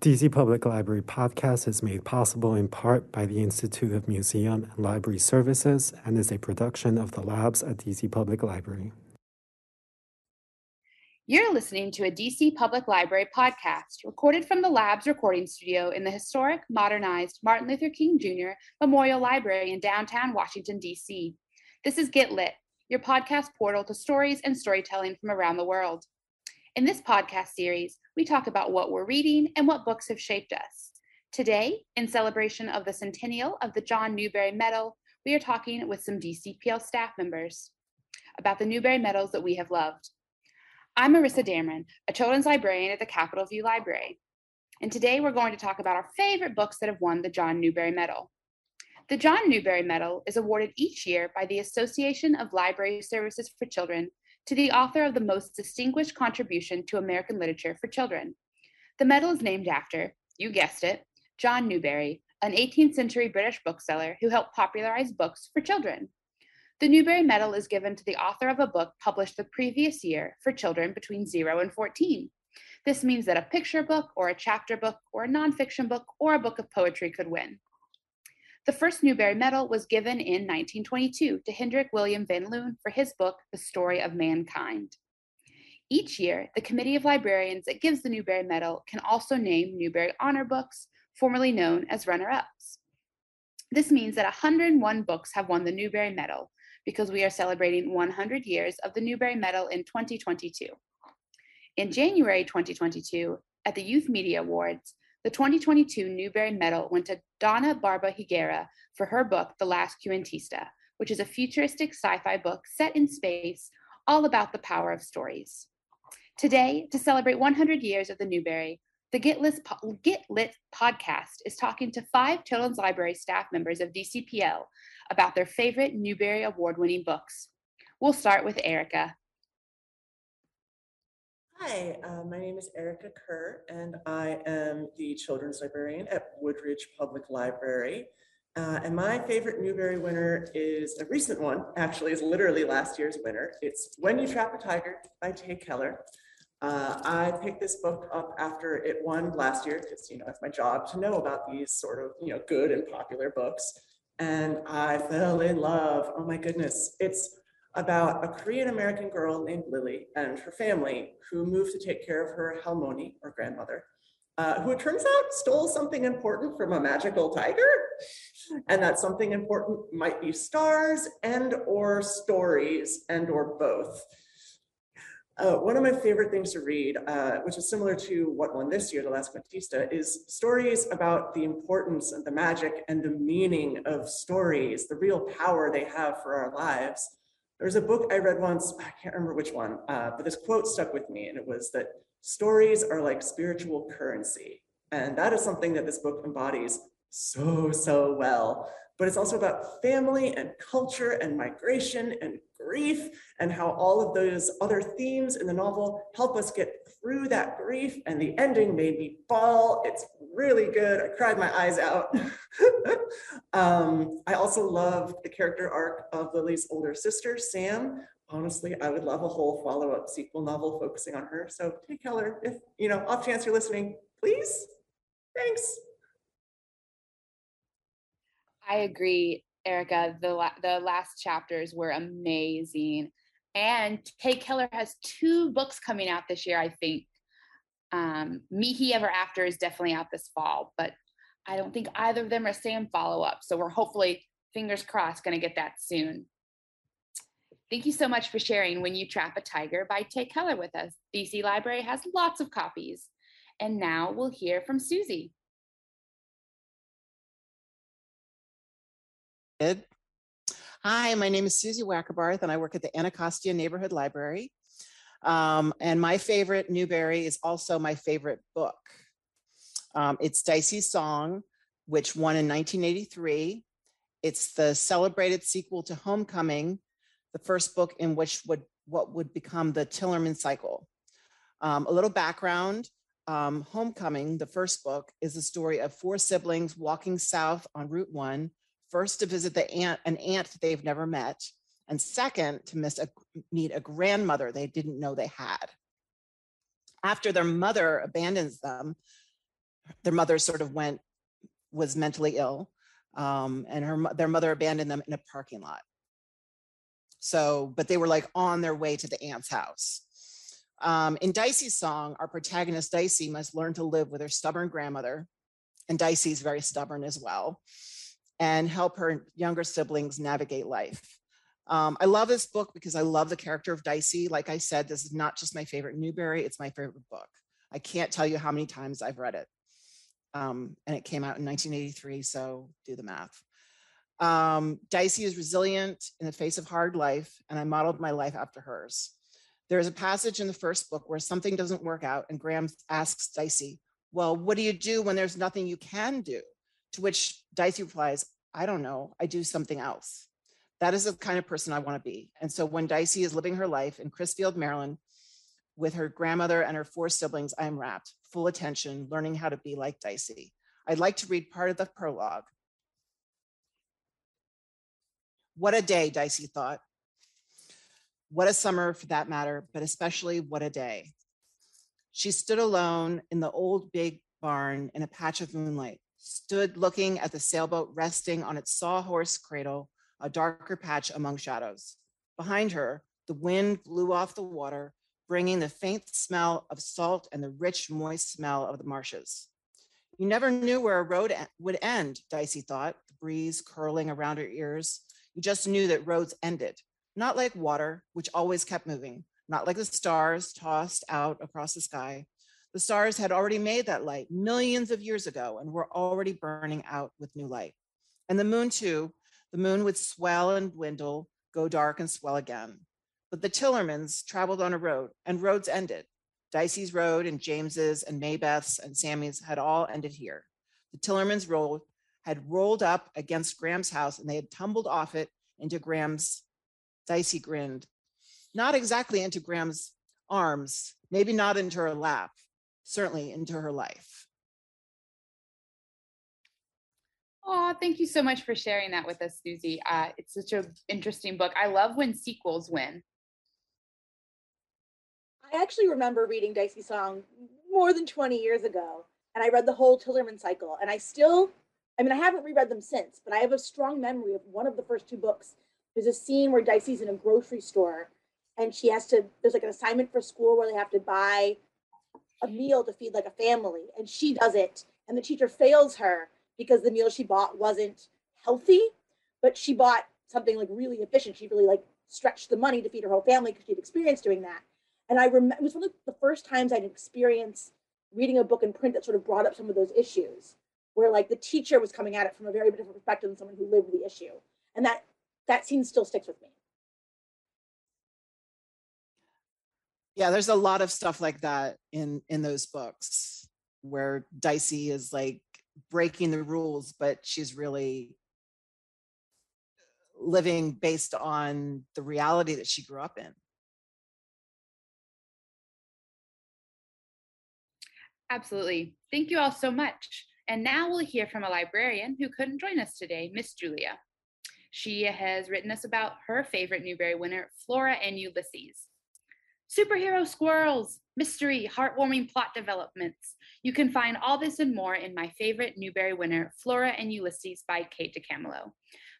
DC Public Library podcast is made possible in part by the Institute of Museum and Library Services and is a production of the labs at DC Public Library. You're listening to a DC Public Library podcast recorded from the Labs recording studio in the historic, modernized Martin Luther King Jr. Memorial Library in downtown Washington, DC. This is Get Lit, your podcast portal to stories and storytelling from around the world. In this podcast series, we talk about what we're reading and what books have shaped us. Today, in celebration of the centennial of the John Newbery Medal, we are talking with some DCPL staff members about the Newbery Medals that we have loved. I'm Marissa Dameron, a children's librarian at the Capitol View Library. And today we're going to talk about our favorite books that have won the John Newbery Medal. The John Newbery Medal is awarded each year by the Association of Library Services for Children to the author of the most distinguished contribution to American literature for children. The medal is named after, you guessed it, John Newbery, an 18th century British bookseller who helped popularize books for children. The Newbery Medal is given to the author of a book published the previous year for children between 0 and 14. This means that a picture book or a chapter book or a nonfiction book or a book of poetry could win. The first Newbery Medal was given in 1922 to Hendrik William van Loon for his book, The Story of Mankind. Each year, the Committee of Librarians that gives the Newbery Medal can also name Newbery Honor Books, formerly known as runner ups. This means that 101 books have won the Newbery Medal because we are celebrating 100 years of the Newbery Medal in 2022. In January 2022, at the Youth Media Awards, the 2022 Newbery Medal went to Donna Barba Higuera for her book, The Last Cuentista, which is a futuristic sci fi book set in space, all about the power of stories. Today, to celebrate 100 years of the Newbery, the Get Lit, Get Lit podcast is talking to five Children's Library staff members of DCPL about their favorite Newbery Award winning books. We'll start with Erica. Hi, uh, my name is Erica Kerr, and I am the children's librarian at Woodridge Public Library. Uh, and my favorite Newbery winner is a recent one, actually, is literally last year's winner. It's When You Trap a Tiger by Tae Keller. Uh, I picked this book up after it won last year because, you know, it's my job to know about these sort of, you know, good and popular books. And I fell in love. Oh my goodness. It's about a Korean American girl named Lily and her family who moved to take care of her Halmoni or grandmother, uh, who it turns out stole something important from a magical tiger. And that something important might be stars and or stories and or both. Uh, one of my favorite things to read, uh, which is similar to what won this year, The Last Cuentista, is stories about the importance and the magic and the meaning of stories, the real power they have for our lives. There was a book I read once, I can't remember which one, uh, but this quote stuck with me, and it was that stories are like spiritual currency. And that is something that this book embodies so, so well. But it's also about family and culture and migration and grief and how all of those other themes in the novel help us get through that grief. And the ending made me bawl. It's really good. I cried my eyes out. um, I also love the character arc of Lily's older sister, Sam. Honestly, I would love a whole follow-up sequel novel focusing on her. So Tae Keller, if you know, off chance you're listening, please. Thanks. I agree, Erica. The la- the last chapters were amazing, and Tae Keller has two books coming out this year. I think um, Mihi Ever After is definitely out this fall, but I don't think either of them are Sam follow up. So we're hopefully, fingers crossed, going to get that soon. Thank you so much for sharing When You Trap a Tiger by Tae Keller with us. DC Library has lots of copies. And now we'll hear from Susie. Hi, my name is Susie Wackerbarth, and I work at the Anacostia Neighborhood Library. Um, and my favorite Newbery is also my favorite book. Um, it's Dicey's Song, which won in 1983. It's the celebrated sequel to Homecoming, the first book in which would what would become the Tillerman cycle. Um, a little background. Um, Homecoming, the first book, is the story of four siblings walking south on Route 1, first to visit the aunt, an aunt they've never met, and second, to miss a, meet a grandmother they didn't know they had. After their mother abandons them, their mother sort of went, was mentally ill, um, and her their mother abandoned them in a parking lot. So, but they were like on their way to the aunt's house. Um, in Dicey's song, our protagonist Dicey must learn to live with her stubborn grandmother, and Dicey's very stubborn as well, and help her younger siblings navigate life. Um, I love this book because I love the character of Dicey. Like I said, this is not just my favorite Newbery, it's my favorite book. I can't tell you how many times I've read it. Um, and it came out in 1983, so do the math. Um, Dicey is resilient in the face of hard life, and I modeled my life after hers. There is a passage in the first book where something doesn't work out, and Graham asks Dicey, Well, what do you do when there's nothing you can do? To which Dicey replies, I don't know, I do something else. That is the kind of person I want to be. And so when Dicey is living her life in Crisfield, Maryland, with her grandmother and her four siblings, I am wrapped, full attention, learning how to be like Dicey. I'd like to read part of the prologue. What a day, Dicey thought. What a summer for that matter, but especially what a day. She stood alone in the old big barn in a patch of moonlight, stood looking at the sailboat resting on its sawhorse cradle, a darker patch among shadows. Behind her, the wind blew off the water, bringing the faint smell of salt and the rich, moist smell of the marshes. You never knew where a road would end, Dicey thought, the breeze curling around her ears. You just knew that roads ended, not like water, which always kept moving, not like the stars tossed out across the sky. The stars had already made that light millions of years ago and were already burning out with new light. And the moon, too, the moon would swell and dwindle, go dark and swell again. But the Tillermans traveled on a road, and roads ended. Dicey's Road and James's and Maybeth's and Sammy's had all ended here. The Tillermans road had rolled up against Graham's house and they had tumbled off it into Graham's. Dicey grinned. Not exactly into Graham's arms, maybe not into her lap, certainly into her life. Oh, thank you so much for sharing that with us, Susie. Uh, it's such an interesting book. I love when sequels win. I actually remember reading Dicey Song more than 20 years ago, and I read the whole Tillerman cycle, and I still, I mean, I haven't reread them since, but I have a strong memory of one of the first two books. There's a scene where Dicey's in a grocery store, and she has to, there's like an assignment for school where they have to buy a meal to feed like a family, and she does it, and the teacher fails her because the meal she bought wasn't healthy, but she bought something like really efficient. She really like stretched the money to feed her whole family because she'd experienced doing that. And I remember it was one of the first times I'd experienced reading a book in print that sort of brought up some of those issues, where like the teacher was coming at it from a very different perspective than someone who lived the issue. And that that scene still sticks with me. Yeah, there's a lot of stuff like that in in those books where Dicey is like breaking the rules, but she's really living based on the reality that she grew up in. Absolutely. Thank you all so much. And now we'll hear from a librarian who couldn't join us today, Miss Julia. She has written us about her favorite Newbery winner, Flora and Ulysses. Superhero squirrels, mystery, heartwarming plot developments. You can find all this and more in my favorite Newbery winner, Flora and Ulysses by Kate DiCamillo.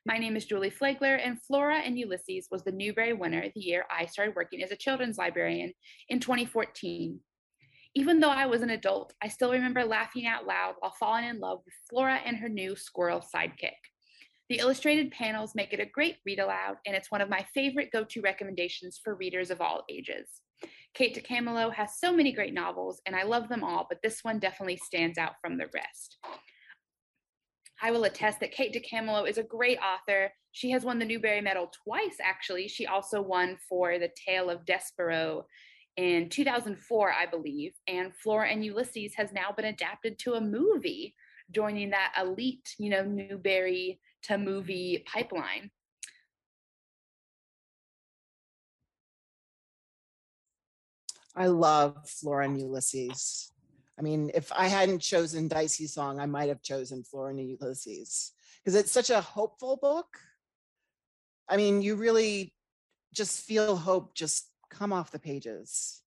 My name is Julie Flagler, and Flora and Ulysses was the Newbery winner the year I started working as a children's librarian in 2014. Even though I was an adult, I still remember laughing out loud while falling in love with Flora and her new squirrel sidekick. The illustrated panels make it a great read aloud, and it's one of my favorite go to recommendations for readers of all ages. Kate DiCamillo has so many great novels, and I love them all, but this one definitely stands out from the rest. I will attest that Kate DiCamillo is a great author. She has won the Newbery Medal twice, actually. She also won for The Tale of Despereaux in 2004, I believe. And Flora and Ulysses has now been adapted to a movie, joining that elite, you know, Newbery to movie pipeline. I love Flora and Ulysses. I mean, if I hadn't chosen Dicey's song, I might have chosen Flora and Ulysses because it's such a hopeful book. I mean, you really just feel hope just come off the pages.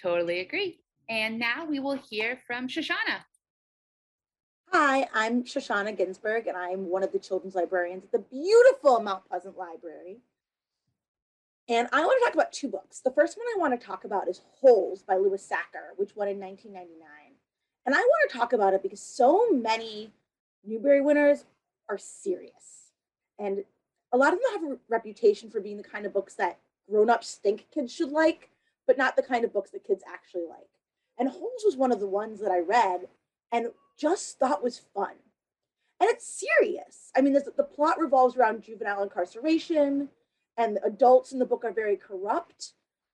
Totally agree. And now we will hear from Shoshana. Hi, I'm Shoshana Ginsburg, and I'm one of the children's librarians at the beautiful Mount Pleasant Library. And I want to talk about two books. The first one I want to talk about is Holes by Louis Sachar, which won in 1999. And I want to talk about it because so many Newbery winners are serious. And a lot of them have a reputation for being the kind of books that grown-ups think kids should like, but not the kind of books that kids actually like. And Holes was one of the ones that I read and just thought was fun. And it's serious. I mean, the plot revolves around juvenile incarceration, and the adults in the book are very corrupt,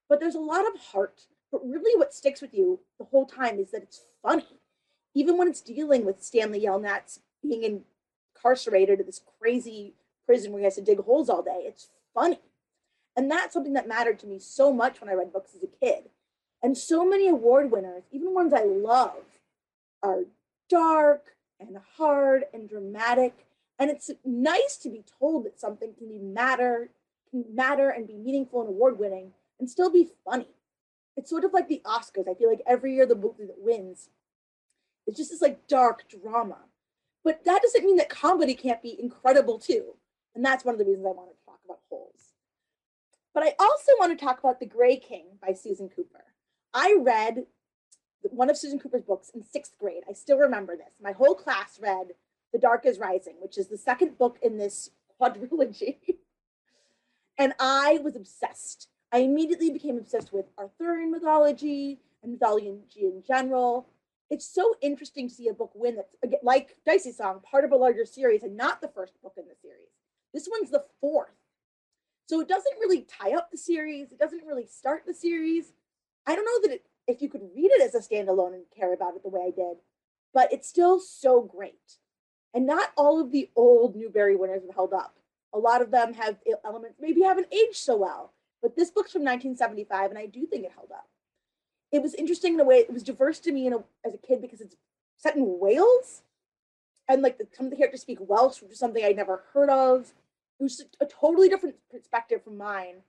but there's a lot of heart. But really, what sticks with you the whole time is that it's funny. Even when it's dealing with Stanley Yelnats being incarcerated at this crazy prison where he has to dig holes all day, it's funny. And that's something that mattered to me so much when I read books as a kid. And so many award winners, even ones I love, are dark and hard and dramatic. And it's nice to be told that something can be matter, can matter and be meaningful and award winning and still be funny. It's sort of like the Oscars. I feel like every year the movie that wins it's just this like dark drama. But that doesn't mean that comedy can't be incredible too. And that's one of the reasons I wanted to talk about holes. But I also want to talk about The Gray King by Susan Cooper. I read one of Susan Cooper's books in sixth grade. I still remember this. My whole class read The Dark is Rising, which is the second book in this quadrilogy. and I was obsessed. I immediately became obsessed with Arthurian mythology and mythology in general. It's so interesting to see a book win that's like Dicey Song, part of a larger series and not the first book in the series. This one's the fourth. So it doesn't really tie up the series, it doesn't really start the series. I don't know that it if you could read it as a standalone and care about it the way I did, but it's still so great. And not all of the old Newbery winners have held up. A lot of them have elements maybe haven't aged so well, but this book's from 1975, and I do think it held up. It was interesting in a way. It was diverse to me a, as a kid because it's set in Wales, and like the, some of the characters speak Welsh, which is something I'd never heard of. It was a totally different perspective from mine,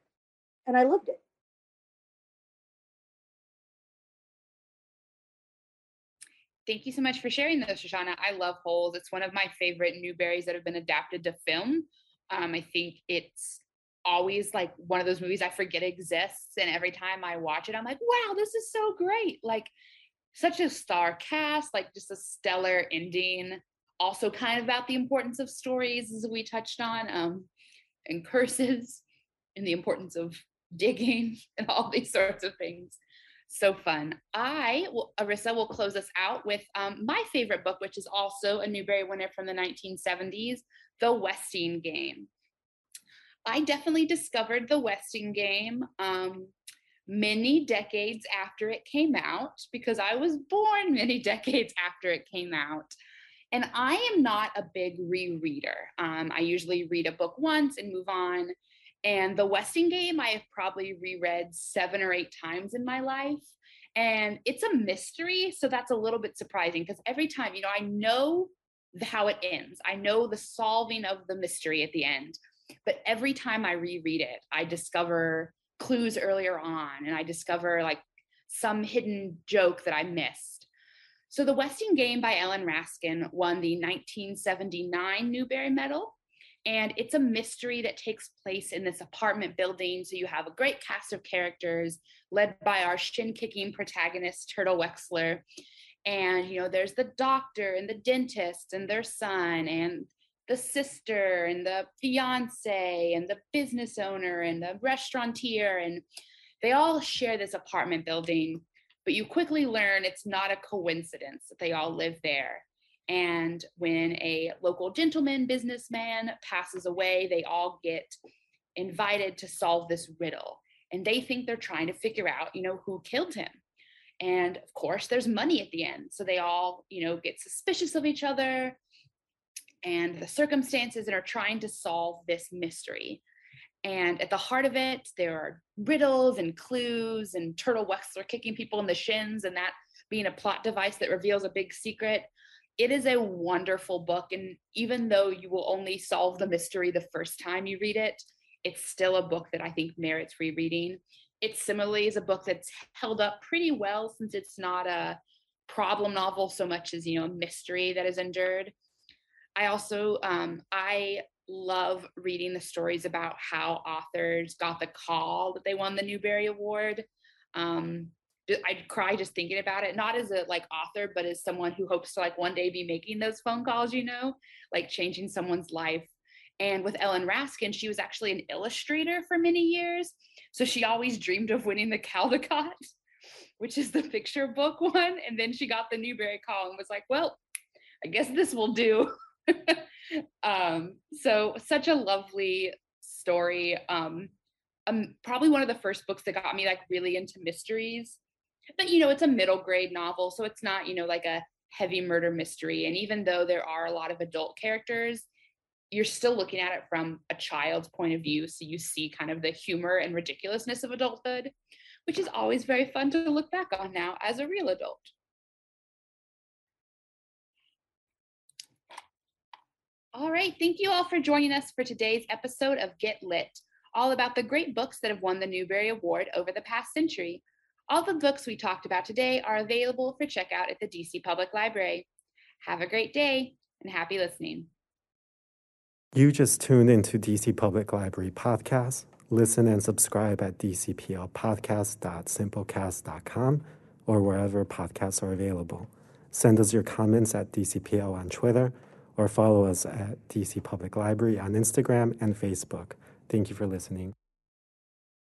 and I loved it. Thank you so much for sharing those, Shoshana. I love Holes. It's one of my favorite Newberys that have been adapted to film. Um, I think it's always like one of those movies I forget exists. And every time I watch it, I'm like, wow, this is so great. Like, such a star cast, like, just a stellar ending. Also, kind of about the importance of stories, as we touched on, um, and curses, and the importance of digging and all these sorts of things so fun. I, will, Arissa, will close us out with um, my favorite book, which is also a Newbery winner from the 1970s, The Westing Game. I definitely discovered The Westing Game um, many decades after it came out because I was born many decades after it came out. And I am not a big rereader. Um, I usually read a book once and move on. And the Westing game, I have probably reread seven or eight times in my life. And it's a mystery. So that's a little bit surprising because every time, you know, I know how it ends, I know the solving of the mystery at the end. But every time I reread it, I discover clues earlier on and I discover like some hidden joke that I missed. So, The Westing Game by Ellen Raskin won the 1979 Newbery Medal and it's a mystery that takes place in this apartment building. So you have a great cast of characters led by our shin kicking protagonist, Turtle Wexler. And, you know, there's the doctor and the dentist and their son and the sister and the fiance and the business owner and the restaurateur. And they all share this apartment building. But you quickly learn it's not a coincidence that they all live there and when a local gentleman businessman passes away, they all get invited to solve this riddle. And they think they're trying to figure out, you know, who killed him. And of course, there's money at the end. So they all, you know, get suspicious of each other and the circumstances and are trying to solve this mystery. And at the heart of it, there are riddles and clues and Turtle Wexler kicking people in the shins and that being a plot device that reveals a big secret it is a wonderful book. And even though you will only solve the mystery the first time you read it, it's still a book that I think merits rereading. it similarly is a book that's held up pretty well since it's not a problem novel so much as you know a mystery that is endured. I also um, I love reading the stories about how authors got the call that they won the Newbery Award. Um, I'd cry just thinking about it, not as a like author, but as someone who hopes to like one day be making those phone calls, you know, like changing someone's life. And with Ellen Raskin, she was actually an illustrator for many years. So she always dreamed of winning the Caldecott, which is the picture book one. And then she got the Newbery call and was like, well, I guess this will do. um, so such a lovely story. Um, um, probably one of the first books that got me like really into mysteries. But you know, it's a middle grade novel, so it's not you know like a heavy murder mystery. And even though there are a lot of adult characters, you're still looking at it from a child's point of view. So you see kind of the humor and ridiculousness of adulthood, which is always very fun to look back on now as a real adult. All right, thank you all for joining us for today's episode of Get Lit, all about the great books that have won the Newbery Award over the past century. All the books we talked about today are available for checkout at the DC Public Library. Have a great day and happy listening. You just tuned into DC Public Library podcast. Listen and subscribe at dcplpodcast.simplecast.com or wherever podcasts are available. Send us your comments at DCPL on Twitter or follow us at DC Public Library on Instagram and Facebook. Thank you for listening.